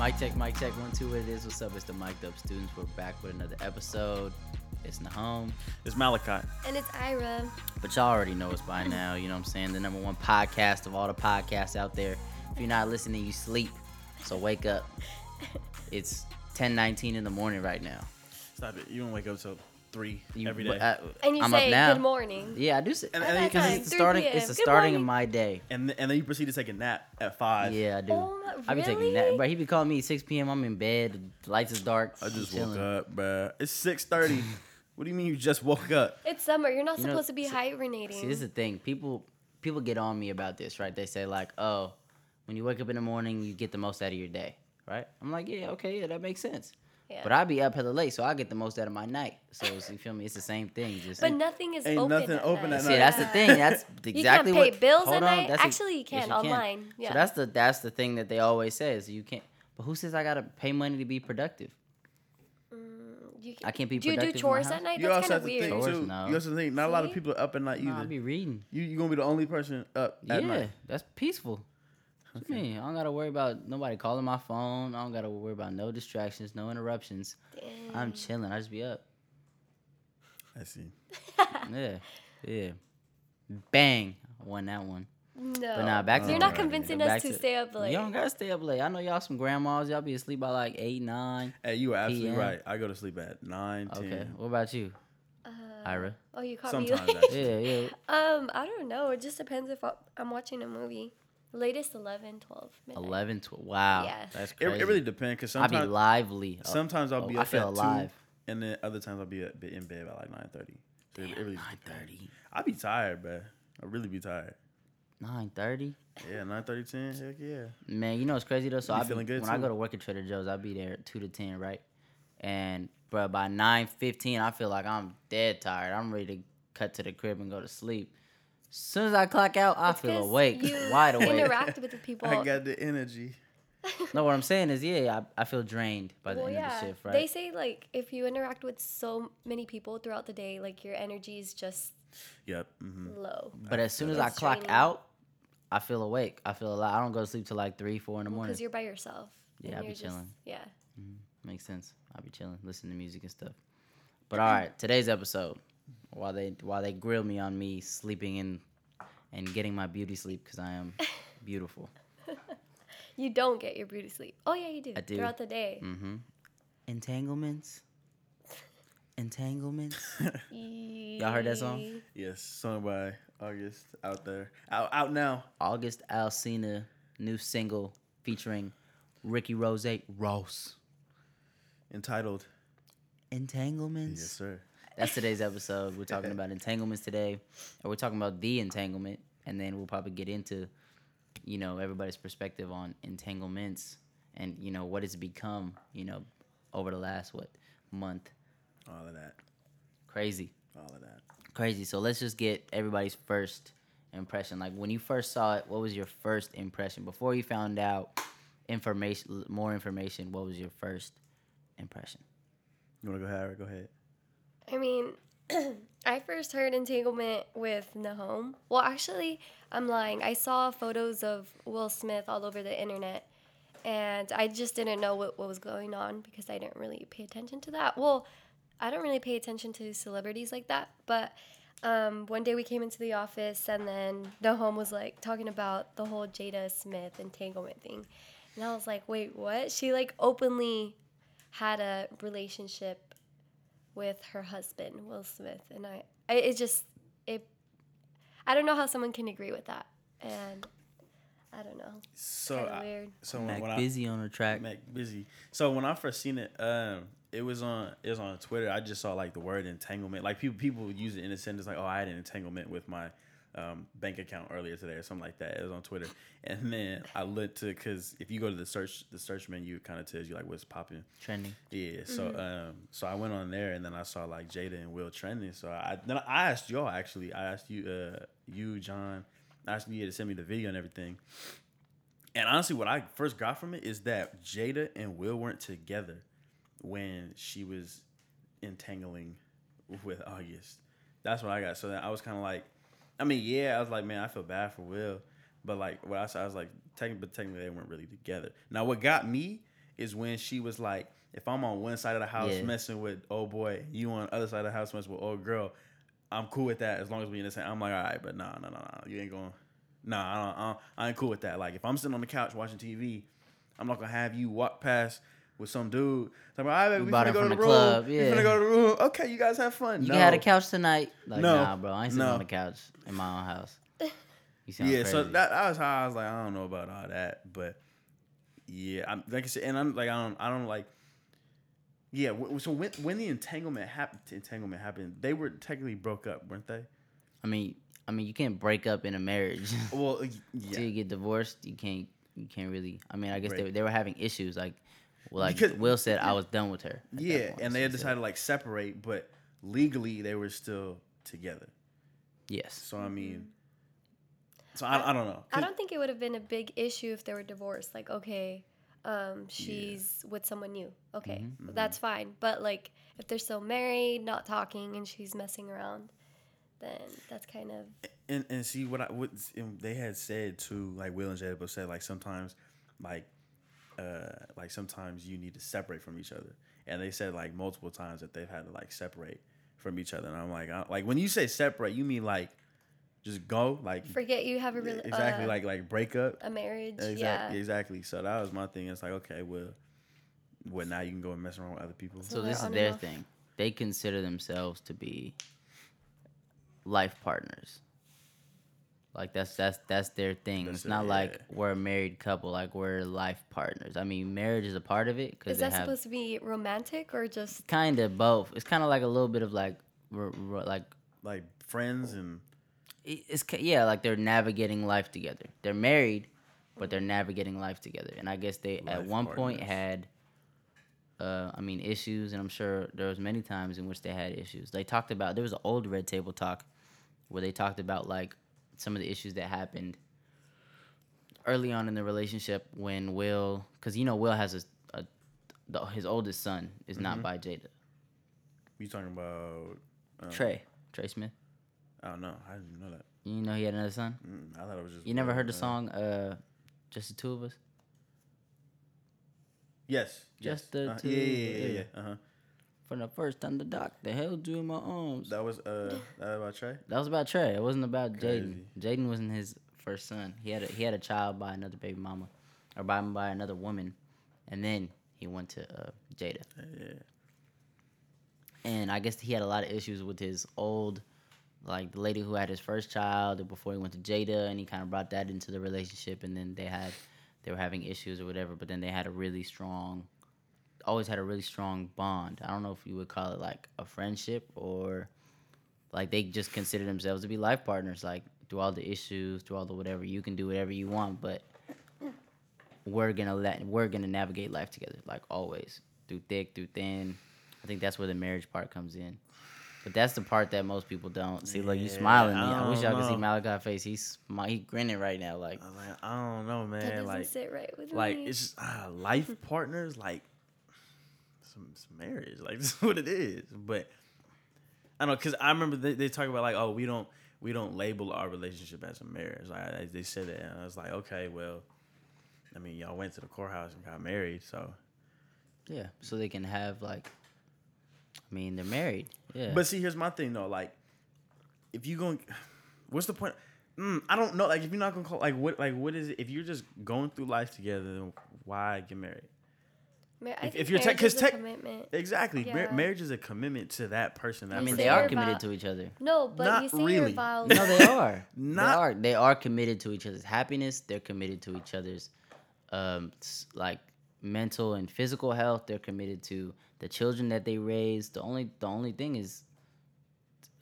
Mic check, mic check, one, two, what it is. What's up? It's the Mic'd Up Students. We're back with another episode. It's Nahome. It's Malachi. And it's Ira. But y'all already know us by now. You know what I'm saying? The number one podcast of all the podcasts out there. If you're not listening, you sleep. So wake up. It's 10:19 in the morning right now. Stop it. You don't wake up till three You- every but day. I, And you I'm say up now. good morning. Yeah, I do. Say, And- At and that 'cause it's the starting. p.m. It's the Good starting of my day. and th- and then you proceed to take a nap at five. Yeah, I do. Oh, my- I be taking that, but he be calling me at 6 p.m. I'm in bed. The lights is dark. I just woke up, bruh. It's six thirty. what do you mean you just woke up? It's summer. You're not You know, supposed to be see- hibernating. See, this is the thing. People people get on me about this, right? They say like, "Oh, when you wake up in the morning, you get the most out of your day." Right? I'm like, "Yeah, okay, yeah, that makes sense." Yeah. But I be up hella late, so I get the most out of my night. So you feel me? It's the same thing. Just But nothing is Ain't open. nothing at open night. at see, that's the thing. That's exactly what you can't pay what. bills at on, night. that's Actually, you yes, can you online. Yeah. So that's the that's the thing that they always say is you can't. But who says I gotta pay money to be productive? Mm, you I can't be Do you do productive in my chores at night? You That's also kind have of to weird. think Chores, too. no. You also think not a lot of people are up at night Nah, I either. be reading. You you gonna be the only person up at yeah, night. that's peaceful. What you mean? I don't gotta worry about nobody calling my phone. I don't gotta worry about no distractions, no interruptions. I'm chilling. I just be up. I see. Yeah, yeah. Bang! I won that one. No. But nah, back to You're not convincing back us to, stay up late. Y'all don't gotta stay up late. I know y'all some grandmas. Y'all be asleep by like eight, nine. Hey, you are absolutely PM. right. I go to sleep at nine, ten. Okay. What about you, Uh, Ira? Oh, you caught Sometimes me. actually. Yeah, yeah. um, I don't know. It just depends if I'm watching a movie. Latest 11, 12 midnight. 11, 12. Wow. Yeah. That's It, crazy. it really depends because sometimes I'll be lively. Oh, sometimes I'll oh, be I feel at alive. two, and then other times I'll be at, be in bed by like nine thirty. So it, it really Nine just depends. thirty. I be tired, bruh. I really be tired. Nine thirty. Yeah, 9 10, heck yeah. Man, you know what's crazy though? So You I be, feeling good, when I go to work at Trader Joe's, I'll be there two to ten, right? And bro, by nine fifteen, I feel like I'm dead tired. I'm ready to cut to the crib and go to sleep. As soon as I clock out, I It's feel 'cause awake, you wide awake. Interact with the people. I got the energy. no, what I'm saying is, yeah, I, I feel drained by the well, end yeah. of the shift, right? They say like if you interact with so many people throughout the day, like your energy is just Yep. hmm low. but as soon as I clock draining. out, I feel awake. I feel alive. I don't go to sleep till like three, four in the morning. Because you're by yourself. Yeah, I'll be you're just- chilling. Yeah. Makes sense. I'll be chilling, listening to music and stuff. But all right, today's episode, while they while they grill me on me sleeping in and getting my beauty sleep because I am beautiful. You don't get your beauty sleep. Oh yeah, you do. I do. Throughout the day. Mm-hmm. Entanglements. Entanglements. Y'all heard that song? Yes, sung by August out there. Out out now. August Alsina new single featuring Ricky Rose Ross. Entitled. Entanglements. Yes, sir. That's today's episode. We're talking about entanglements today, or we're talking about the entanglement, and then we'll probably get into, you know, everybody's perspective on entanglements and you know what it's become, you know, over the last what month. All of that. Crazy, All of that. crazy. So let's just get everybody's first impression. Like when you first saw it, what was your first impression before you found out information, more information? What was your first impression? You wanna go ahead? Go ahead. I mean, I first heard entanglement with Nahome. Well, actually, I'm lying. I saw photos of Will Smith all over the internet, and I just didn't know what, what was going on because I didn't really pay attention to that. Well, I don't really pay attention to celebrities like that, but um, one day we came into the office, and then Nahome was like talking about the whole Jada Smith entanglement thing. And I was like, wait, what? She like openly had a relationship with her husband Will Smith, and I, I it just it, I don't know how someone can agree with that, and I don't know, So I, weird. so when, Mac when I busy on the track. Mac busy. So when I first seen it, um, it was on it was on Twitter. I just saw like the word entanglement. Like people people would use it in a sentence like, "Oh, I had an entanglement with my um, bank account earlier today" or something like that. It was on Twitter, and then I looked to because if you go to the search the search menu, it kind of tells you like what's popping. Trending. Yeah. So um, so I went on there and then I saw like Jada and Will trending. So I then I asked y'all actually. I asked you uh you John. I asked you to send me the video and everything. And honestly, what I first got from it is that Jada and Will weren't together when she was entangling with August. That's what I got. So then I was kind of like, I mean, yeah, I was like, man, I feel bad for Will, but like, what I said, I was like, technically, but technically, they weren't really together. Now, what got me is when she was like, if I'm on one side of the house Yeah. messing with old boy, you on the other side of the house messing with old girl, I'm cool with that as long as we in the same. I'm like, all right, but nah, nah, nah, nah, you ain't going. Nah, I, don't, I, don't, I ain't cool with that. Like if I'm sitting on the couch watching TV, I'm not gonna have you walk past with some dude. So I'm all right, We we finna go to the room. club, We yeah. finna go to the room. Okay, you guys have fun. You no. have a couch tonight. Like, No. nah, bro. I ain't sitting No. on the couch in my own house. You sound Yeah, crazy. so that, that was how I was like, I don't know about all that, but yeah, I'm like I said, and I'm like, I don't, I don't like. Yeah, w- so when when the entanglement happened, entanglement happened, they were technically broke up, weren't they? I mean, I mean, you can't break up in a marriage. Well, y- Till you get divorced, you can't. You can't really. I mean, I guess they, Right. they were having issues. Like, like Because- Will said, I was done with her. yeah, point, and they had decided to like separate, but legally they were still together. Yes. So I mean, so I, I don't know. I don't think it would have been a big issue if they were divorced. Like, okay, um, she's with someone new. Okay, Mm-hmm, that's fine. But like, if they're still married, not talking, and she's messing around, then that's kind of and and see what I what and they had said too, like Will and Jada both said, like sometimes, like, uh, like sometimes you need to separate from each other, and they said like multiple times that they've had to like separate from each other, and I'm like, I, like when you say separate, you mean like just go, like forget you have a real exactly uh, like like break up, a marriage. exactly, Yeah, exactly. So that was my thing. It's like okay, well, what now you can go and mess around with other people. So So this is their off. thing. They consider themselves to be life partners. Like that's that's that's their thing. That's it's it, not like yeah. we're a married couple. Like we're life partners. I mean, marriage is a part of it because is that have supposed to be romantic or just? kind of both. It's kind of like a little bit of like, r- r- like Like friends and it's yeah, like they're navigating life together. They're married, but they're navigating life together. And I guess they at Life one point had, uh, I mean, issues, and I'm sure there was many times in which they had issues. They talked about there was an old Red Table Talk, where they talked about like some of the issues that happened early on in the relationship when Will, because you know Will has a, a the, his oldest son is Mm-hmm. not by Jada. you talking about um, Trey, Trey Smith. I don't know. I didn't know that. You know he had another son. Mm, I thought it was just. You never heard the song uh, "Just the Two of Us"? Yes. Just yes. the uh, two- Yeah, yeah, yeah, yeah. yeah. Uh huh. For the first time, the doctor held you in my arms. That was uh that about Trey. That was about Trey. It wasn't about Jaden. Jaden wasn't his first son. He had a, he had a child by another baby mama, or by by another woman, and then he went to uh, Jada. Yeah. And I guess he had a lot of issues with his old, like the lady who had his first child before he went to Jada, and he kind of brought that into the relationship. And then they had, they were having issues or whatever. But then they had a really strong, always had a really strong bond. I don't know if you would call it like a friendship or, like they just consider themselves to be life partners. Like through all the issues, through all the whatever, you can do whatever you want, but we're gonna let we're gonna navigate life together, like always, through thick, through thin. I think that's where the marriage part comes in. But that's the part that most people don't see. Look, you Yeah, smiling at me. I I wish y'all don't could see know. Malachi's face. He's smi- he grinning right now. Like I like, I don't know, That man. doesn't Like, sit right with like me. it's just ah, life partners. Like, some, some marriage. Like, this is what it is. But I don't know, cause I remember they, they talk about like, oh, we don't we don't label our relationship as a marriage. Like I, they said that, and I was like, okay, well, I mean, y'all went to the courthouse and got married, so. yeah, so they can have like. I mean, they're married. Yeah. But see, here's my thing though. Like, if you going, what's the point? Mm, I don't know. Like, if you're not gonna call, like, what, like, what is it? If you're just going through life together, then why get married? Ma- if- if you're te- marriage 'cause is a tech- commitment. Exactly. Mar- marriage is a commitment to that person. That I mean, they are committed vow- to each other. No, but Not you say your really. vows. No, they are. Not- they are. They are committed to each other's happiness. They're committed to each other's, um, like mental and physical health. They're committed to the children that they raise. The only the only thing is,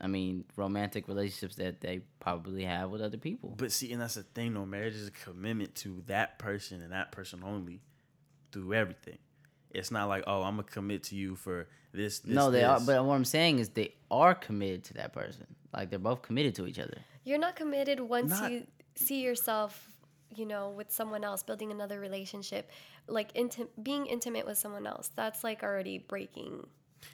I mean, romantic relationships that they probably have with other people. But see, and that's the thing, though. Marriage is a commitment to that person and that person only through everything. It's not like, oh, I'm gonna commit to you for this. this no, they are. But what I'm saying is they are committed to that person. Like they're both committed to each other. You're not committed once Not- you see yourself, you know, with someone else, building another relationship, like inti- being intimate with someone else. That's like already breaking.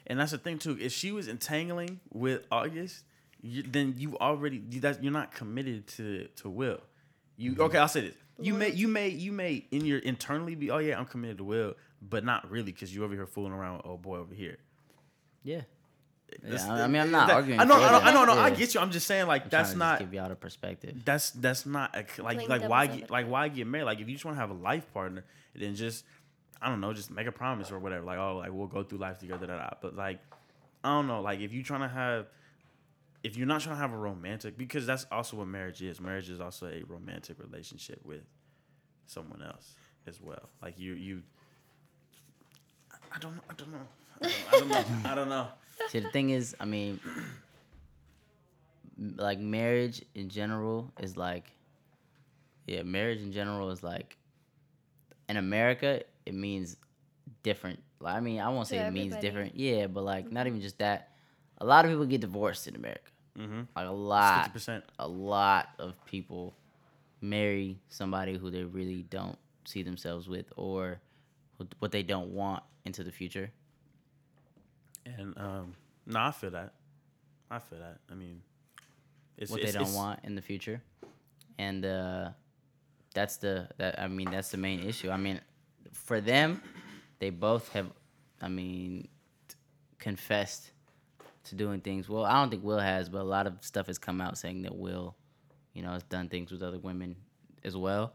And that's the thing too. If she was entangling with August, you, then you already you, that you're not committed to to Will. You mm-hmm. okay? I'll say this. You may you may you may in your internally be oh yeah I'm committed to Will, but not really because you over here fooling around with old boy over here. Yeah. That's- I mean, I'm not that- arguing I know, for I know, that. I know, no, I get you. I'm just saying, like I'm that's to not just give y'all a perspective. that's that's not a, like Playing like why get, like why get married? Like if you just want to have a life partner, then just I don't know, just make a promise or whatever. Like oh, like we'll go through life together. Da, da. But like I don't know, like if you're trying to have, if you're not trying to have a romantic, because that's also what marriage is. Marriage is also a romantic relationship with someone else as well. Like you you. I don't know. I don't know. I don't, I don't know. I don't know. See, the thing is, I mean, like marriage in general is like, yeah, marriage in general is like, in America, it means different. Like, I mean, I won't say To it means everybody. different. Yeah, but like, not even just that. A lot of people get divorced in America. Mm-hmm. Like a lot, 50%. a lot of people marry somebody who they really don't see themselves with, or who- what they don't want into the future. And um, no, I feel that. I feel that. I mean, it's what it's, they don't it's- want in the future, and uh, that's the that I mean that's the main issue. I mean, for them, they both have, I mean, t- confessed to doing things. Well, I don't think Will has, but a lot of stuff has come out saying that Will, you know, has done things with other women as well,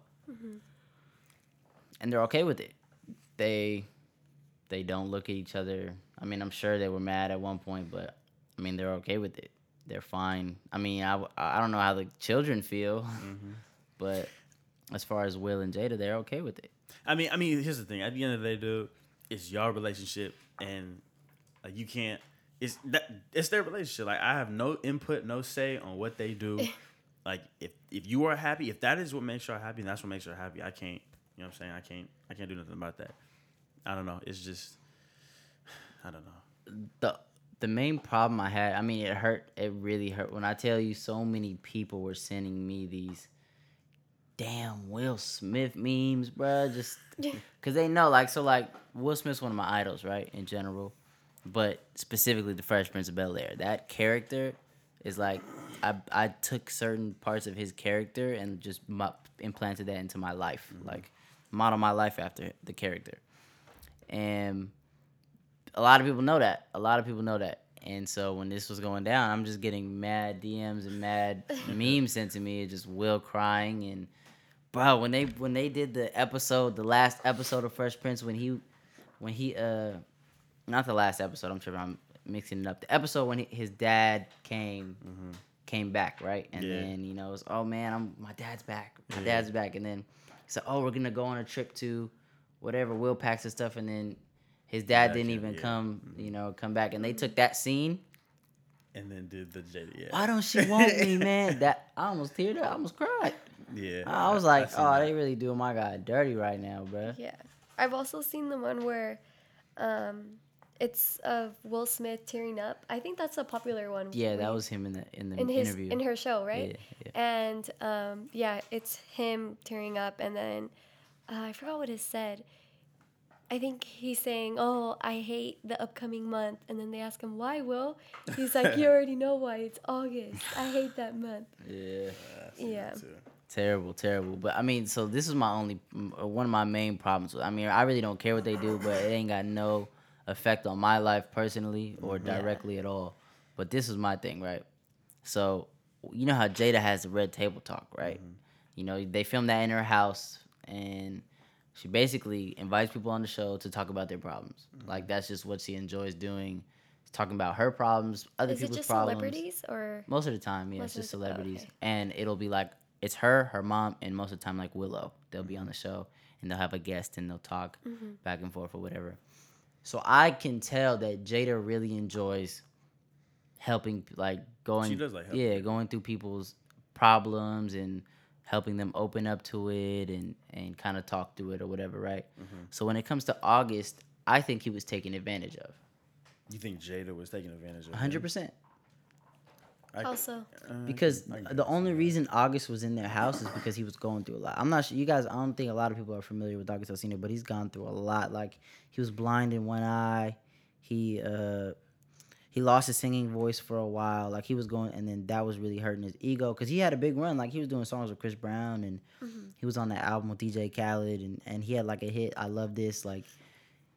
and they're okay with it. They they don't look at each other. I mean, I'm sure they were mad at one point, but I mean, they're okay with it. They're fine. I mean, I, I don't know how the children feel, mm-hmm. but as far as Will and Jada, they're okay with it. I mean, I mean, here's the thing. At the end of the day, dude, it's your relationship, and like you can't. It's that it's their relationship. Like I have no input, no say on what they do. like if if you are happy, if that is what makes you happy, that's what makes you happy. I can't. You know what I'm saying? I can't. I can't do nothing about that. I don't know. It's just. I don't know. the The main problem I had, I mean, it hurt. It really hurt when I tell you, so many people were sending me these damn Will Smith memes, bruh. Just because they know, like, so like Will Smith's one of my idols, right? In general, but specifically the Fresh Prince of Bel Air. That character is like I I took certain parts of his character and just mu- implanted that into my life, mm-hmm. like model my life after the character, and a lot of people know that. A lot of people know that. And so when this was going down, I'm just getting mad DMs and mad memes sent to me. Just Will crying and bro, when they when they did the episode, the last episode of Fresh Prince, when he when he uh not the last episode, I'm tripping, I'm mixing it up. The episode when he, his dad came came back, right? And Yeah. then you know, it was oh man, I'm my dad's back. My dad's back. And then he said, Oh, we're gonna go on a trip to whatever Will packs and stuff and then his dad Dad didn't came, even yeah. come, you know, come back. And they took that scene. And then did the Jada. Yeah. Why don't she want me, man? That I almost teared up. I almost cried. Yeah. I was like, seen oh, that. they really doing my guy dirty right now, bro. Yeah. I've also seen the one where um, it's of Will Smith tearing up. I think that's a popular one. Yeah, that was him in the in the in his interview. in her show, right? Yeah, Yeah, And um, yeah, it's him tearing up, and then uh, I forgot what it said. I think he's saying, "Oh, I hate the upcoming month," and then they ask him why. Will he's like, "You already know why. It's August. I hate that month." yeah. Yeah. Terrible, terrible. But I mean, so this is my only uh, one of my main problems. I mean, I really don't care what they do, but it ain't got no effect on my life personally or directly at all. But this is my thing, right? So you know how Jada has the red table talk, right? You know, they filmed that in her house and she basically invites people on the show to talk about their problems. Like that's just what she enjoys doing. Talking about her problems, other Is it people's just problems. celebrities or? Most of the time, yeah, Most it's just the- oh, celebrities, okay. and it'll be like it's her, her mom, and most of the time like Willow. They'll be on the show, and they'll have a guest, and they'll talk Mm-hmm. back and forth or whatever. So I can tell that Jada really enjoys helping, like going, She does like yeah, going through people's problems and helping them open up to it and and kind of talk through it or whatever, right? Mm-hmm. So when it comes to August, I think he was taken advantage of, You think Jada was taking advantage of? hundred percent. Also, uh, because the only reason August was in their house is because he was going through a lot. I'm not sure you guys. I don't think a lot of people are familiar with August Alsina, but he's gone through a lot. Like he was blind in one eye. He uh he lost his singing voice for a while. Like he was going, and then that was really hurting his ego because he had a big run. Like he was doing songs with Chris Brown, and mm-hmm. he was on that album with DJ Khaled, and and he had like a hit. I love this. Like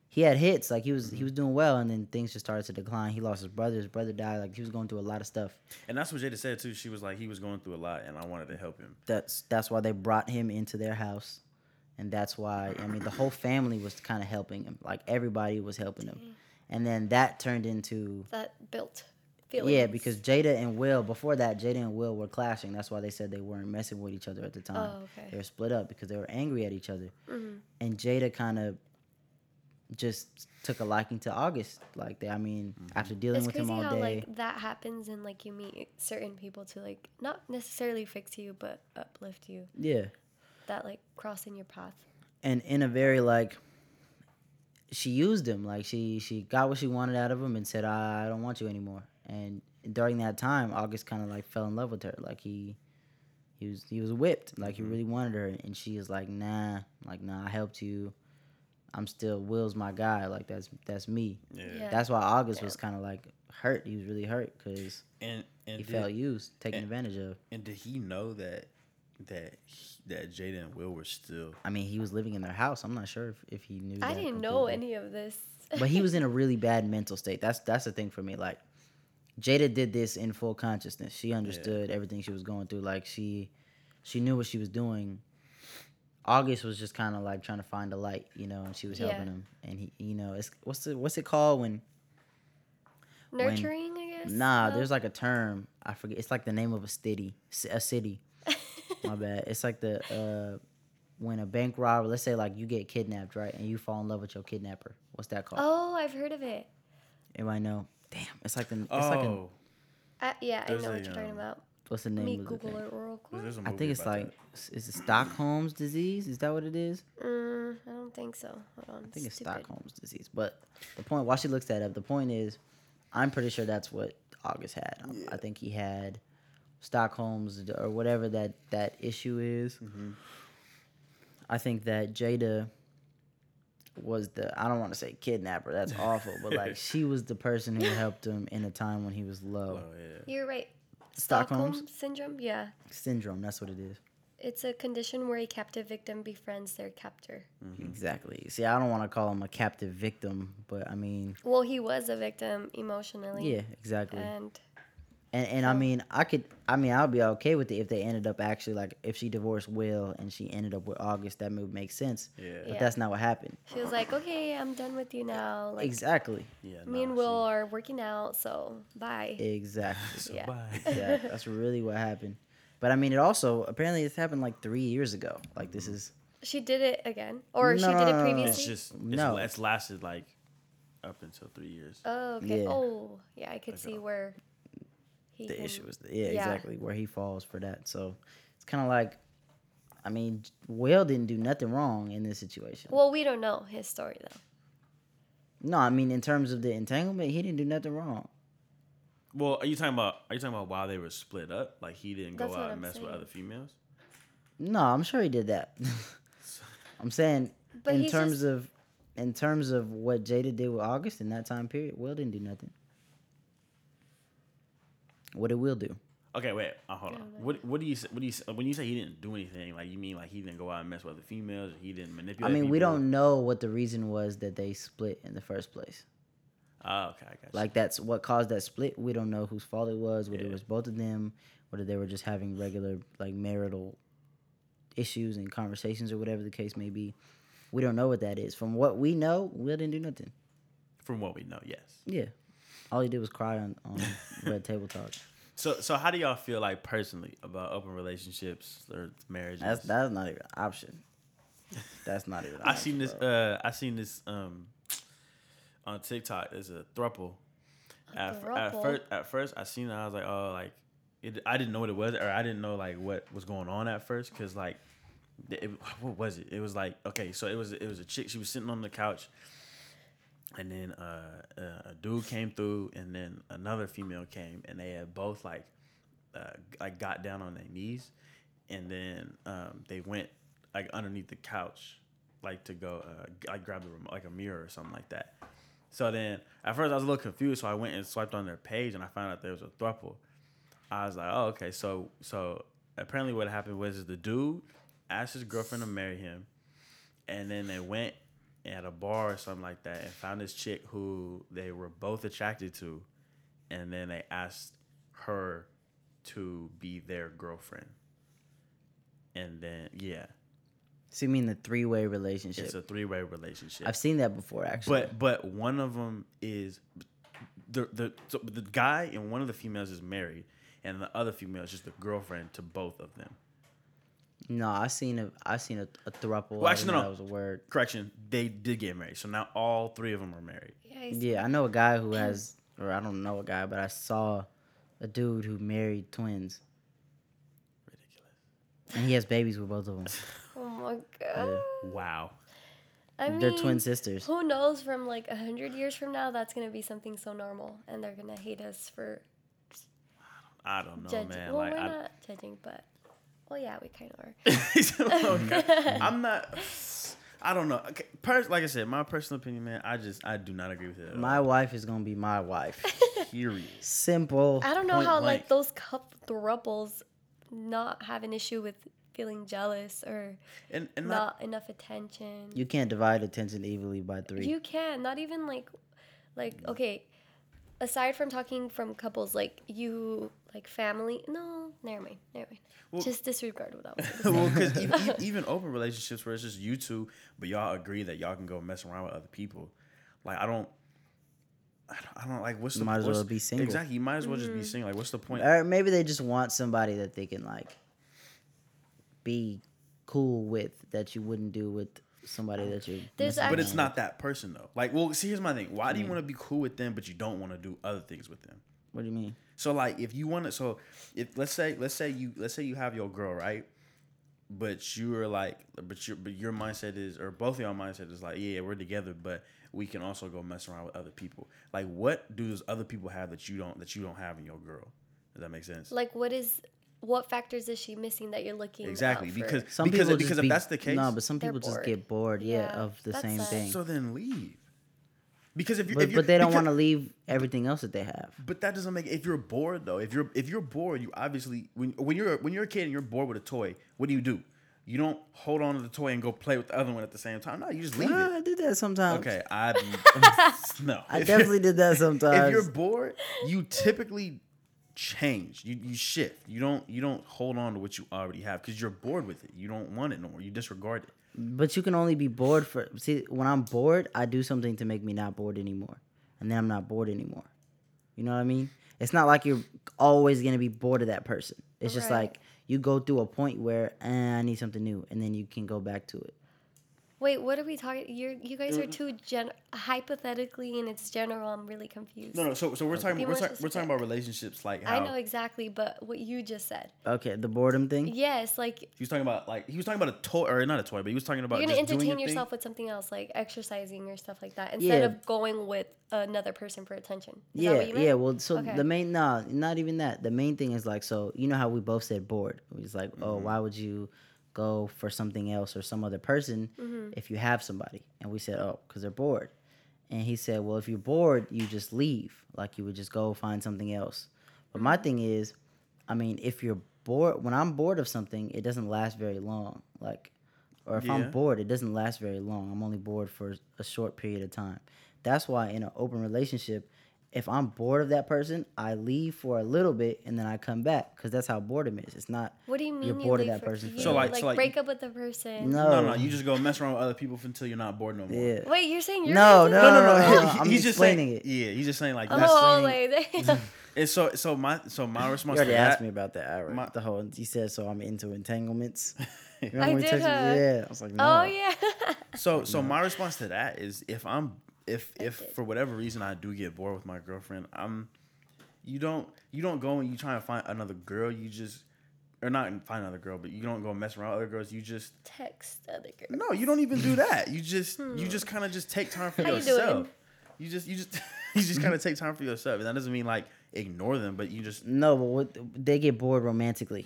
he had hits, like he was he mm-hmm. was doing well, and then things just started to decline. He lost his brother, his brother died, like he was going through a lot of stuff. And that's what Jada said too. She was like, he was going through a lot, and I wanted to help him. That's that's why they brought him into their house, and that's why I mean the whole family was kind of helping him, like everybody was helping him, and then that turned into That built feelings. yeah because Jada and Will before that Jada and Will were clashing. That's why they said they weren't messing with each other at the time. Oh, okay. They were split up because they were angry at each other, Mhm. and Jada kind of just took a liking to August. Like they, I mean, after dealing It's with him crazy all how day. like that happens and like you meet certain people to like not necessarily fix you but uplift you. yeah. That like crossing your path. and in a very like she used him. Like she she got what she wanted out of him and said i, I don't want you anymore. And during that time august kind of like fell in love with her. Like he he was he was whipped. Like he mm-hmm. really wanted her. And she was like nah like nah i helped you. I'm still will's my guy. Like that's that's me. Yeah. Yeah. that's why august was kind of like hurt. He was really hurt because And and he did, felt used taken and- advantage of. and did he know that that he, that Jada and Will were still? i mean he was living in their house i'm not sure if, if he knew I that didn't know any of this. but he was in a really bad mental state. That's that's the thing for me. Like Jada did this in full consciousness. She understood everything she was going through. Like she she knew what she was doing. August was just kind of like trying to find a light, you know, and she was Yeah. helping him. And he, you know, it's what's the what's it called when? Nurturing, I guess. Nah, No? there's like a term. I forget. It's like the name of a city. A city. My bad. It's like the uh when a bank robber. Let's say like you get kidnapped, right, and you fall in love with your kidnapper. What's that called? oh, I've heard of it. Anybody know? Damn, it's like the. It's oh, like a, Uh, yeah, I know a, what you're talking um, about. what's the Let name me of Google it real quick. there's a I movie think it's like that. is it Stockholm's disease? Is that what it is? Mm, I don't think so. Hold on. I think it's Stupid. Stockholm's disease. But the point, while she looks that up, the point is, I'm pretty sure that's what August had. Um, I think he had Stockholm's or whatever that that issue is. Mm-hmm. I think that Jada was the I don't want to say kidnapper. That's awful, but like she was the person who helped him in a time when he was low. Oh yeah. You're right. Stockholm syndrome. Yeah, syndrome. That's what it is. it's a condition where a captive victim befriends their captor. Mm-hmm. Exactly. See, I don't want to call him a captive victim, but I mean, Well, he was a victim emotionally. yeah, exactly. And And and I mean, I could, I mean, I'll be okay with it if they ended up actually like if she divorced Will and she ended up with August, that move makes sense. Yeah. But Yeah. that's not what happened. she was like, "Okay, I'm done with you now. Like, exactly. Yeah. me and nah, Will are working out, so bye." Exactly. she- yeah. Bye. yeah, that's really what happened. But I mean, it also apparently this happened like three years ago. Like this is She did it again, or she did it no, no, no. previously. It's just it's, No. it's lasted like up until three years. oh, okay. Yeah. Oh, yeah, I could Like, see uh, where he the can- issue is yeah, yeah. exactly where he falls for that. So it's kind of like, I mean, Will didn't do nothing wrong in this situation. Well, we don't know his story though. No, I mean in terms of the entanglement, he didn't do nothing wrong. Well, are you talking about? Are you talking about while they were split up? Like he didn't go That's what out and I'm mess with other females? No, I'm sure he did that. I'm saying But in terms just- of in terms of what Jada did with August in that time period, Will didn't do nothing. What it Will do? Okay, wait. Uh, hold on. What What do you say? What do you say, when you say he didn't do anything? Like you mean like he didn't go out and mess with other females? Or he didn't manipulate. I manipulate. mean, we people? don't know what the reason was that they split in the first place. Oh, okay, I got you. Like that's what caused that split. We don't know whose fault it was. Whether it was both of them, whether they were just having regular like marital issues and conversations or whatever the case may be. We don't know what that is. From what we know, Will didn't do nothing. from what we know, yes. Yeah. All he did was cry on, on Red Table Talk. So, so how do y'all feel like personally about open relationships or marriages? That's that's not even an option. That's not even. An I option, seen this. bro. Uh, I seen this um on TikTok. There's a throuple. At, fir- at first, at first, I seen it. I was like, oh, like it, I didn't know what it was, or I didn't know like what was going on at first, because like, it, what was it? It was like okay, so it was it was a chick. She was sitting on the couch, and then uh, uh, a dude came through, and then another female came, and they had both like uh, like got down on their knees, and then um, they went like underneath the couch, like to go uh, like grab the like a mirror or something like that. So then at first I was a little confused, so I went and swiped on their page, and I found out there was a throuple. I was like, oh okay, so so apparently what happened was the dude asked his girlfriend to marry him, and then they went at a bar or something like that and found this chick who they were both attracted to, and then they asked her to be their girlfriend. And then yeah, So you mean the three way relationship? it's a three way relationship. I've seen that before, actually. But but one of them is the the so the guy and one of the females is married, and the other female is just a girlfriend to both of them. No, I seen a I seen a, a throuple. Well, actually, no. that was a word. Correction, they did get married, so now all three of them are married. Yeah, I. Yeah, I know a guy who has, or I don't know a guy, but I saw a dude who married twins, Ridiculous. and he has babies with both of them. Oh my god. Wow. I mean, They're twin sisters. Who knows? From like a hundred years from now, that's gonna be something so normal, and they're gonna hate us for I don't know, judging. man. well, like we're I, not judging, but well, yeah, we kind of are. Okay. Oh, I'm not. I don't know. Okay, pers- like I said, my personal opinion, man. I just I do not agree with it. At My wife is gonna be my wife. all. period. Simple. I don't know how blank. like those couple throuples not have an issue with feeling jealous or And and not, not enough attention. You can't divide attention evenly by three. You can not even like, like okay. Aside from talking from couples, like you, like family. No, never mind, never mind. Well- Just disregard what I was gonna well, because even, even open relationships where it's just you two, but y'all agree that y'all can go mess around with other people. Like I don't. I don't, I don't like what's the Might as well be single. Exactly, you might as well just Mm-hmm. be single. Like, what's the point? or maybe they just want somebody that they can like be cool with that you wouldn't do with somebody that you. There's But it's actually- not that person though. Like, well, see, here's my thing. Why do Mm. you want to be cool with them, but you don't want to do other things with them? What do you mean? So, like, if you want to, so if let's say, let's say you, let's say you have your girl, right? But you're like, but your, but your mindset is, or both of your mindset is like, yeah, we're together, but we can also go mess around with other people. Like, what do those other people have that you don't, that you don't have in your girl? Does that make sense? like, what is, what factors is she missing that you're looking? exactly, out for? because Some because people because just if be, that's the case, no, but some They're people just bored. get bored, yeah, Yeah, of the same sad. thing. so then leave. Because if you, but but they don't want to leave everything else that they have. But that doesn't make if you're bored though. If you're if you're bored, you obviously when when you're when you're a kid and you're bored with a toy, what do you do? You don't hold on to the toy and go play with the other one at the same time. No, you just leave Nah, it. I did that sometimes. Okay, I no. I definitely did that sometimes. If you're bored, you typically change. You you shift. You don't you don't hold on to what you already have because you're bored with it. You don't want it no more. You disregard it. But you can only be bored for see when I'm bored, I do something to make me not bored anymore. And then I'm not bored anymore. You know what I mean? It's not like you're always gonna be bored of that person. It's just like you go through a point where eh, I need something new and then you can go back to it. Wait, what are we talking? You you guys are too gen hypothetically and it's general. I'm really confused. No, no. So so we're talking Be we're, more talking we're talking about relationships like I know exactly, but what you just said. Okay, the boredom thing. Yes, like he was talking about like he was talking about a toy or not a toy, but he was talking about you're gonna just doing entertain your thing. yourself with something else, like exercising or stuff like that, instead Yeah. of going with another person for attention. Is that yeah, what you meant? yeah. Well, so Okay. the main no, not even that. The main thing is like so you know how we both said bored. It was like, oh, Mm-hmm. why would you go for something else or some other person Mm-hmm. if you have somebody? And we said, oh, because they're bored. And he said, well, if you're bored, you just leave. Like you would just go find something else. But my Mm-hmm. thing is, I mean, if you're bored, when I'm bored of something, it doesn't last very long. Like, or if Yeah. I'm bored, it doesn't last very long. I'm only bored for a short period of time. That's why in an open relationship, if I'm bored of that person, I leave for a little bit and then I come back because that's how boredom is. It's not. What do you mean? You're you bored of that for- person So, like- like, so, like- break up with the person. No, No, no, you just go mess around with other people until you're not bored no more. Yeah. Wait, you're saying you're No, gonna no, no, no, no. I'm he's just explaining saying, it. Yeah, he's just saying like Oh, that's. oh, explaining- wait, And so, so my, so my You response to already that. asked me about that. Alright. My- the whole you said so. I'm into entanglements. Remember I did, texted- Yeah, I was like, no. oh yeah. So, so my response to that is if I'm, if if did. for whatever reason I do get bored with my girlfriend, I'm, you don't, you don't go and you try to find another girl. You just, or not find another girl, but you don't go mess around with other girls. You just, Text other girl. no, you don't even do that. You just, you just kind of just take time for Hmm. How you yourself. doing? You just, you just, you just kind of take time for yourself, and that doesn't mean like ignore them, but you just No, but what they get bored romantically.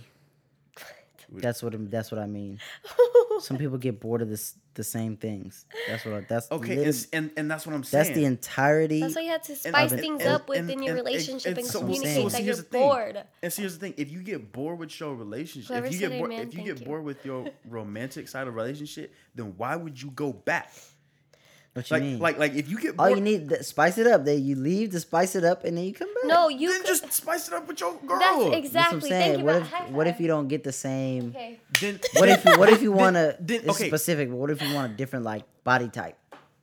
That's what I'm- that's what I mean. Some people get bored of this the same things. That's what I, that's okay, literally- and, s- and and that's what I'm saying. that's the entirety. That's why you have to spice and- things and- up and- within your and- and- relationship and, and so- communicate so that you're here's the thing. bored. And see, here's the thing: if you get bored with your relationship, Whoever if you get bored, amen, if you thank get you. bored with your romantic side of relationship, then why would you go back? What you like, mean? like, like if you get All bored, you need to spice it up. Then you leave to spice it up, and then you come back. No, you then could, just spice it up with your girl. That's That's what exactly. I'm saying. you. What about if high what if you don't get the same? Okay. Then What if you what if you want to? okay. specific. But what if you want a different like body type?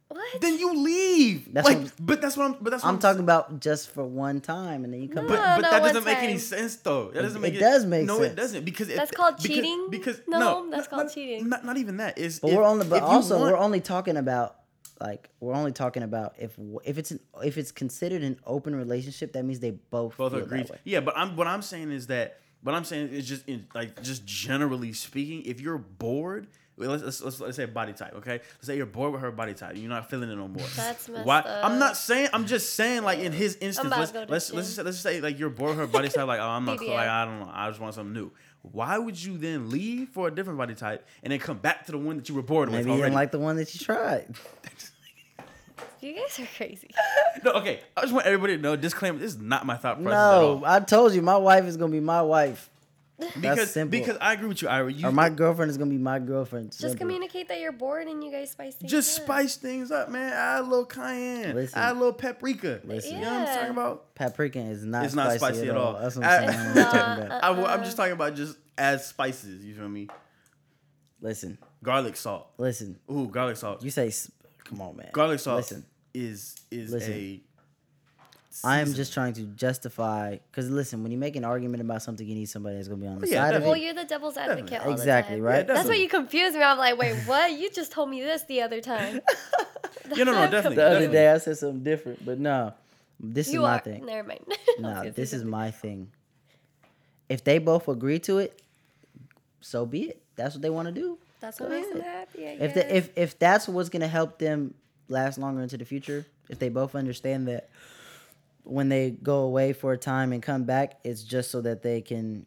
What? then you leave. That's like, what but that's what I'm. But that's what I'm talking about just for one time, and then you come No. But, back. but no, that doesn't make any sense though. That doesn't It- make it does make no, sense. it doesn't because it, That's called because, cheating? Because No, no, that's not- called not- cheating. Not, not even that is. But if- we're only, but also want- we're only talking about like we're only talking about if if it's an, if it's considered an open relationship, that means they both both agree. Yeah, but I'm what I'm saying is that what I'm saying is just in like just generally speaking, if you're bored. Let's, let's, let's, let's say body type, okay? Let's say you're bored with her body type. You're not feeling it no more. That's messed Why? up. I'm not saying. I'm just saying, like in his instance, let's to go to let's let's, gym. say, let's say like you're bored with her body type. Like, oh, I'm not Like, I don't know. I just want something new. Why would you then leave for a different body type and then come back to the one that you were bored with Maybe you already? didn't like the one that you tried. You guys are crazy. no, okay. I just want everybody to know. Disclaimer: This is not my thought process at all. No, I told you my wife is gonna be my wife, because simple. because I agree with you, Ira. You or my girlfriend is gonna be my girlfriend. Just Simple. communicate that you're bored and you guys spice things just up. spice things up, man. Add a little cayenne. Listen. Add a little paprika. Listen. You know what I'm Yeah. talking about? Paprika is not. It's not spicy, spicy at at all. all. That's what I- I'm saying. I'm talking about. I, am Uh-uh. just talking about just add spices. You feel me? Listen, Garlic salt. listen. Ooh, garlic salt. You say, come on, man. garlic salt Listen, is is Listen. a. I am just trying to justify. Because listen, when you make an argument about something, you need somebody that's gonna be on the Yeah, side of it. Well, you're the devil's advocate all Exactly, the time. right? Yeah, That's definitely. why you confuse me. I'm like, wait, what? You just told me this the other time. Yeah, no, no, definitely. The other definitely. day I said something different, but no, this you is my are. thing. Never mind. No, this is my thing. If they both agree to it, so be it. That's what they want to do. That's what makes them happy. I If guess. if if that's what's gonna help them last longer into the future, if they both understand that when they go away for a time and come back, it's just so that they can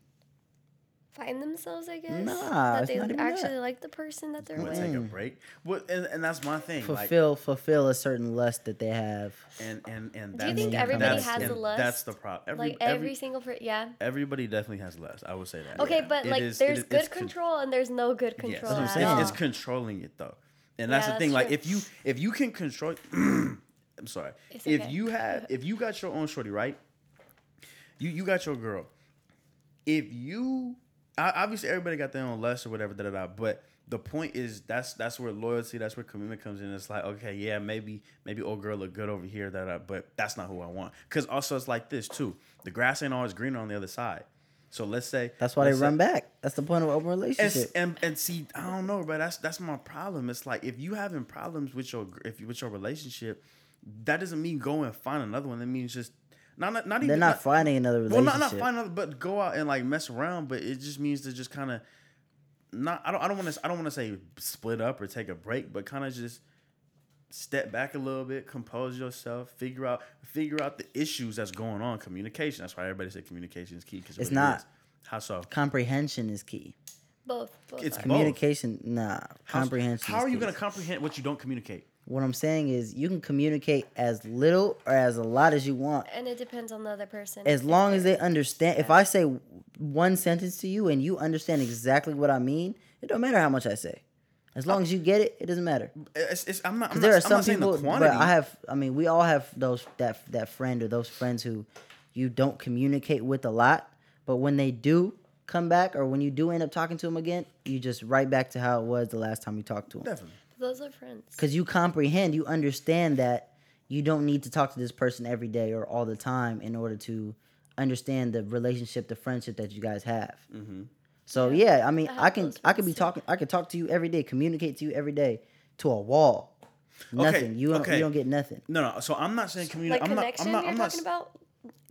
find themselves, I guess. Nah, that it's they not even actually that. like the person that they're with. take a break? Well, and, and that's my thing. Like, fulfill fulfill a certain lust that they have. and and and Do you that's, think everybody that's, has a lust? That's the problem. Every, like every, every, single person, yeah. everybody definitely has lust. I would say that. Okay, yeah. but It like is- there's is- good it's con- control and there's no good Yes, control. what I'm saying. It's, it's controlling it though, and that's Yeah, the thing. that's Like true. if you if you can control, I'm sorry. It's If okay. you have if you got your own shorty, right? You you got your girl. If you obviously everybody got their own lust or whatever, da da da. But the point is that's that's where loyalty, that's where commitment comes in. It's like okay, yeah, maybe maybe old girl look good over here, da da. But that's not who I want. Because also it's like this too. The grass ain't always greener on the other side. So let's say That's why they say- run back. That's the point of open and, relationship. and and see, I don't know, but that's that's my problem. It's like if you having problems with your if you with your relationship, that doesn't mean go and find another one. That means just not not, not even They're not finding another well, not not find another, but go out and like mess around. But it just means to just kind of not. I don't. I don't want to. I don't want to say split up or take a break, but kind of just step back a little bit, compose yourself, figure out figure out the issues that's going on. Communication. That's why everybody said communication is key. Because It's not. How so? Comprehension is key. both. both It's are. both. Communication, nah. How- Comprehension. How is are you going to comprehend what you don't communicate? What I'm saying is, you can communicate as little or as a lot as you want, and it depends on the other person. as long as they're- they understand. If I say one sentence to you and you understand exactly what I mean, it don't matter how much I say. As long as you get it, it doesn't matter. It's, it's, I'm not. I'm Because not, there are I'm some not saying people, the but quantity. I have. I mean, we all have those that that friend or those friends who you don't communicate with a lot, but when they do come back or when you do end up talking to them again, you just right back to how it was the last time you talked to them. Definitely. Those are friends. Because you comprehend, you understand that you don't need to talk to this person every day or all the time in order to understand the relationship, the friendship that you guys have. Mm-hmm. So yeah, I mean, I I, can I can be too. talking, I can talk to you every day, communicate to you every day, to a wall. Nothing. you don't. okay. You don't get nothing. No, no. So I'm not saying communicate. Like I'm not. connection I'm not. you're I'm not. talking about?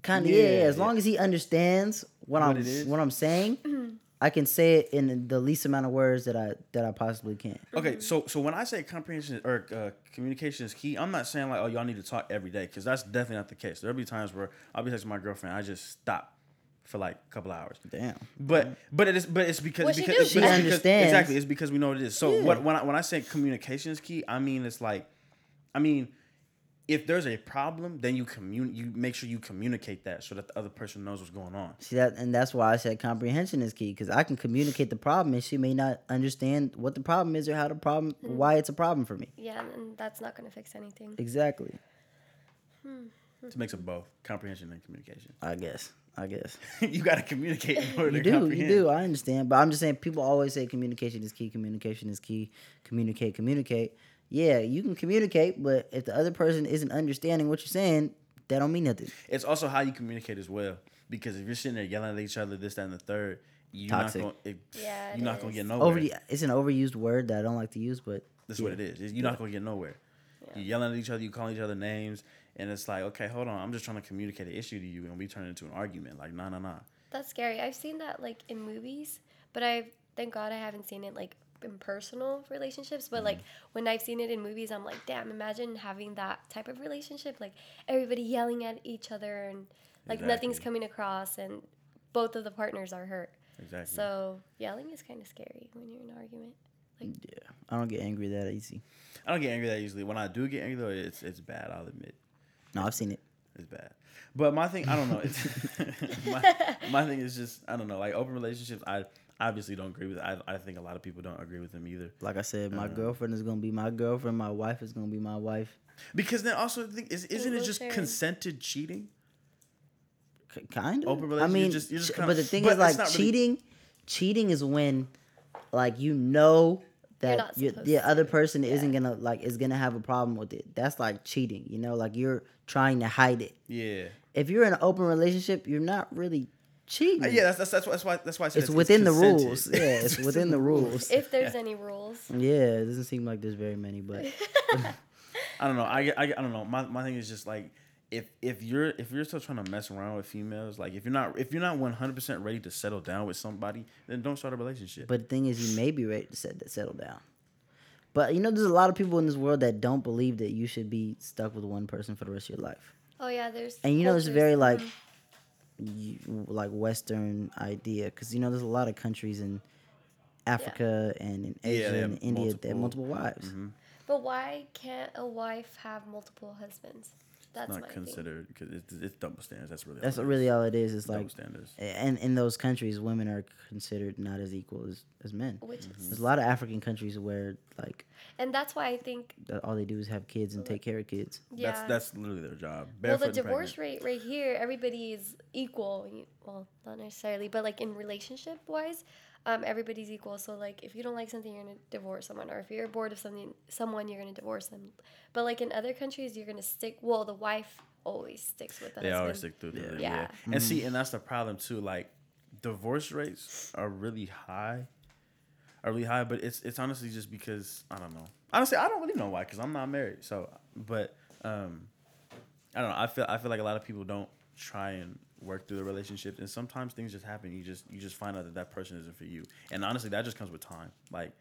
Kind of yeah, yeah. Yeah, As yeah. long as he understands what, What I'm what I'm saying, Mm-hmm. I can say it in the least amount of words that I that I possibly can. Okay, so so when I say comprehension or uh, communication is key, I'm not saying like oh y'all need to talk every day because that's definitely not the case. There'll be times where I'll be texting my girlfriend, I just stop for like a couple hours. Damn. But but it is but it's because Well, she because, do. it's She because- understands. exactly it's because we know what it is. So Yeah. what when I when I say communication is key, I mean it's like I mean if there's a problem, then you commun you make sure you communicate that so that the other person knows what's going on. See that, and that's why I said comprehension is key because I can communicate the problem, and she may not understand what the problem is or how the problem, mm-hmm. why it's a problem for me. Yeah, and, and that's not gonna fix anything. Exactly. Hmm. It's a mix of both comprehension and communication. I guess. I guess. you got to communicate in order You to do, comprehend. you do. I understand, but I'm just saying. People always say communication is key. Communication is key. Communicate, communicate. Yeah, you can communicate, but if the other person isn't understanding what you're saying, that don't mean nothing. It's also how you communicate as well. Because if you're sitting there yelling at each other, this, that, and the third, you're Toxic. not going. Yeah, it you're not going to get nowhere. Over, it's an overused word that I don't like to use, but That's what it is. It's- You're not going to get nowhere. You're yelling at each other. You calling each other names, and it's like, okay, hold on. I'm just trying to communicate an issue to you, and we turn it into an argument. Like, nah, nah, nah. That's scary. I've seen that like in movies, but I thank God I haven't seen it like in personal relationships. But Mm-hmm. like when I've seen it in movies, I'm like, damn, imagine having that type of relationship, like everybody yelling at each other and like nothing's coming across and both of the partners are hurt. Exactly. So yelling is kind of scary when you're in an argument. yeah, I don't get angry that easy. I don't get angry that easily. When I do get angry, though, it's it's bad. I'll admit. No, I've seen it. It's bad. But my thing, I don't know. It's my, my thing is just, I don't know. Like open relationships, I obviously don't agree with. I, I think a lot of people don't agree with them either. Like I said, my um, girlfriend is gonna be my girlfriend. My wife is gonna be my wife. Because then also, the thing is, isn't it just sharing. consented cheating? K- kind of. Open relationship. I mean, you're just- you're just kinda- but the thing but is, like not really- cheating. Cheating is when, like, you know that not you supposed the other person isn't gonna like is gonna have a problem with it. That's like cheating. You know, like you're trying to hide it. Yeah. If you're in an open relationship, you're not really cheating. Uh, yeah, that's, that's that's why that's why that's why I said it's within the rules. Yeah, it's within the rules. If there's any rules. Yeah, it doesn't seem like there's very many, but I don't know. I, I, I don't know. My, my thing is just like if if you're if you're still trying to mess around with females, like if you're not if you're not one hundred percent ready to settle down with somebody, then don't start a relationship. But the thing is, you may be ready to set, settle down. But you know, there's a lot of people in this world that don't believe that you should be stuck with one person for the rest of your life. Oh yeah, there's. And you know, it's very like, mhm. You, like Western idea because you know, there's a lot of countries in Africa and in Asia they and have India that have multiple- multiple wives. Mm-hmm. But why can't a wife have multiple husbands? That's not my considered because it's, it's double standards. That's really That's all really is. all it is. It's like double like, standards. and in those countries, women are considered not as equal as, as men. Which Mm-hmm. is, There's a lot of African countries where like and that's why I think that all they do is have kids and take care of kids. yeah. That's that's literally their job. well, Barefoot the and divorce pregnant. rate right here, everybody is equal. Well, not necessarily, but like in relationship wise, um, everybody's equal. So like, if you don't like something, you're gonna divorce someone, or if you're bored of something, someone, you're gonna divorce them. But like in other countries, you're gonna stick. Well, the wife always sticks with the They husband. always stick through the Yeah. yeah. Yeah. And see, and that's the problem too. Like divorce rates are really high, are really high. But it's it's honestly just because I don't know. Honestly, I don't really know why because I'm not married. So, but um, I don't know. I feel I feel like a lot of people don't try and work through the relationships, and sometimes things just happen. You just you just find out that that person isn't for you. And honestly, that just comes with time. Like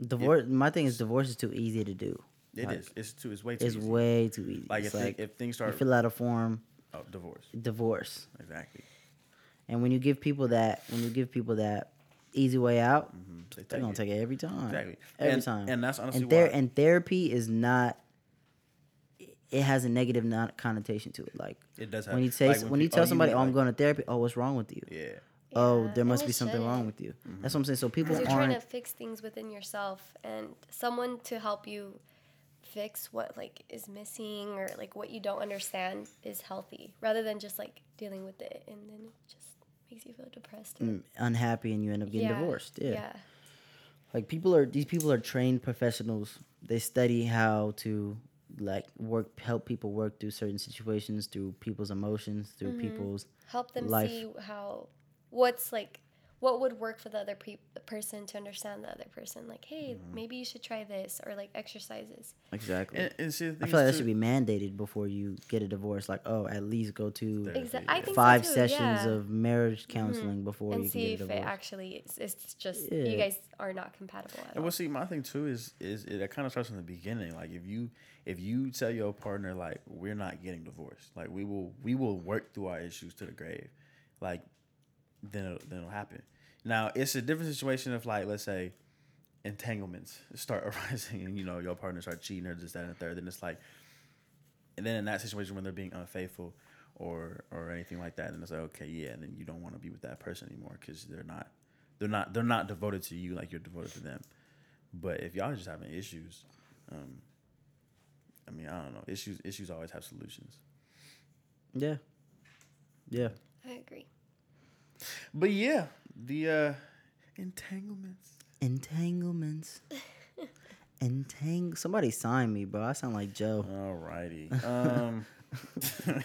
Divorce. My thing is, divorce is too easy to do. it is. Like, It's too. It's way too. It's easy. way too easy. like if, like if things you start fill out a form, oh, divorce divorce, exactly. and when you give people that, when you give people that easy way out, Mhm. They they're gonna it. take it every time. Exactly. Every and, time. And that's honestly and there why. and therapy is not. It has a negative non- connotation to it. Like it does have when you say like, when, you pe- tell oh, somebody, mean, "Oh, I'm like- going to therapy," oh, what's wrong with you? Yeah. oh, Yeah, there and must be something wrong shouldn't. with you. Mm-hmm. That's what I'm saying. So people you're trying to fix things within yourself, and someone to help you fix what like is missing or like what you don't understand is healthy, rather than just like dealing with it and then it just makes you feel depressed. or- mm, unhappy and you end up getting Yeah, divorced. Yeah. yeah. like people are these people are trained professionals they study how to like work help people work through certain situations through people's emotions through Mm-hmm. people's help them life. see how what's like what would work for the other pe- person to understand the other person like hey Mm-hmm. maybe you should try this or like exercises exactly And, and see, i feel like that should be mandated before you get a divorce like oh at least go to Therapy, exactly i yeah. five so too, sessions yeah. Mm-hmm. of marriage counseling before and you can see get a if it divorce actually is it's just Yeah. you guys are not compatible at And all. well, see, my thing too is is it, it kind of starts from the beginning. Like if you if you tell your partner like we're not getting divorced, like we will we will work through our issues to the grave, like then it'll, then it'll happen. Now it's a different situation if like let's say entanglements start arising and you know your partner start cheating or this that and the third. Then it's like and then in that situation when they're being unfaithful or or anything like that, then it's like okay, yeah, and then you don't want to be with that person anymore because they're not they're not they're not devoted to you like you're devoted to them. But if y'all just having issues, um, I mean, I don't know. Issues issues always have solutions. Yeah. Yeah. I agree. But yeah, the uh entanglements. Entanglements. Entang. Somebody sign me, bro. I sound like Joe. Alrighty. Um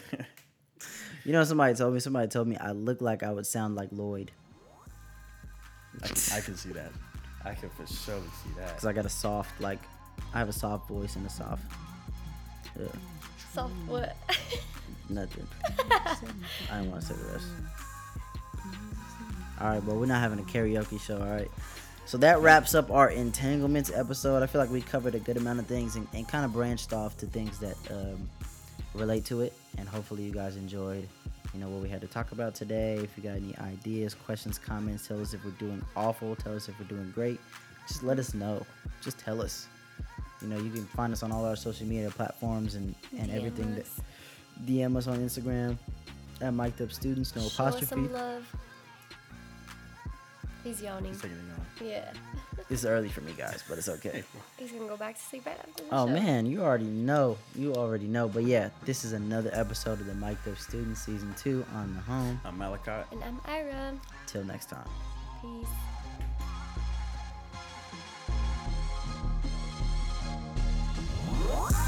You know, somebody told me. Somebody told me I look like I would sound like Lloyd I, I can see that. I can for sure see that. because I got a soft, like, I have a soft voice and a soft. Yeah, So what? nothing. I don't want to say the rest. All right, but we're not having a karaoke show. All right. So that wraps up our entanglements episode. I feel like we covered a good amount of things and, and kind of branched off to things that um, relate to it. And hopefully, you guys enjoyed, you know, what we had to talk about today. If you got any ideas, questions, comments, tell us if we're doing awful. Tell us if we're doing great. Just let us know. Just tell us. You know, you can find us on all our social media platforms and, and DM everything. That, us. DM us on Instagram at mic'd up students, no Show apostrophe. He's yawning. He's taking a. Yeah. it's early for me, guys, but it's okay. He's gonna go back to sleep right after the Oh show. man, you already know. You already know. But yeah, this is another episode of the Mic'd Up Student Season Two on the Home. I'm Malachi. And I'm Ira. Till next time. Peace. What?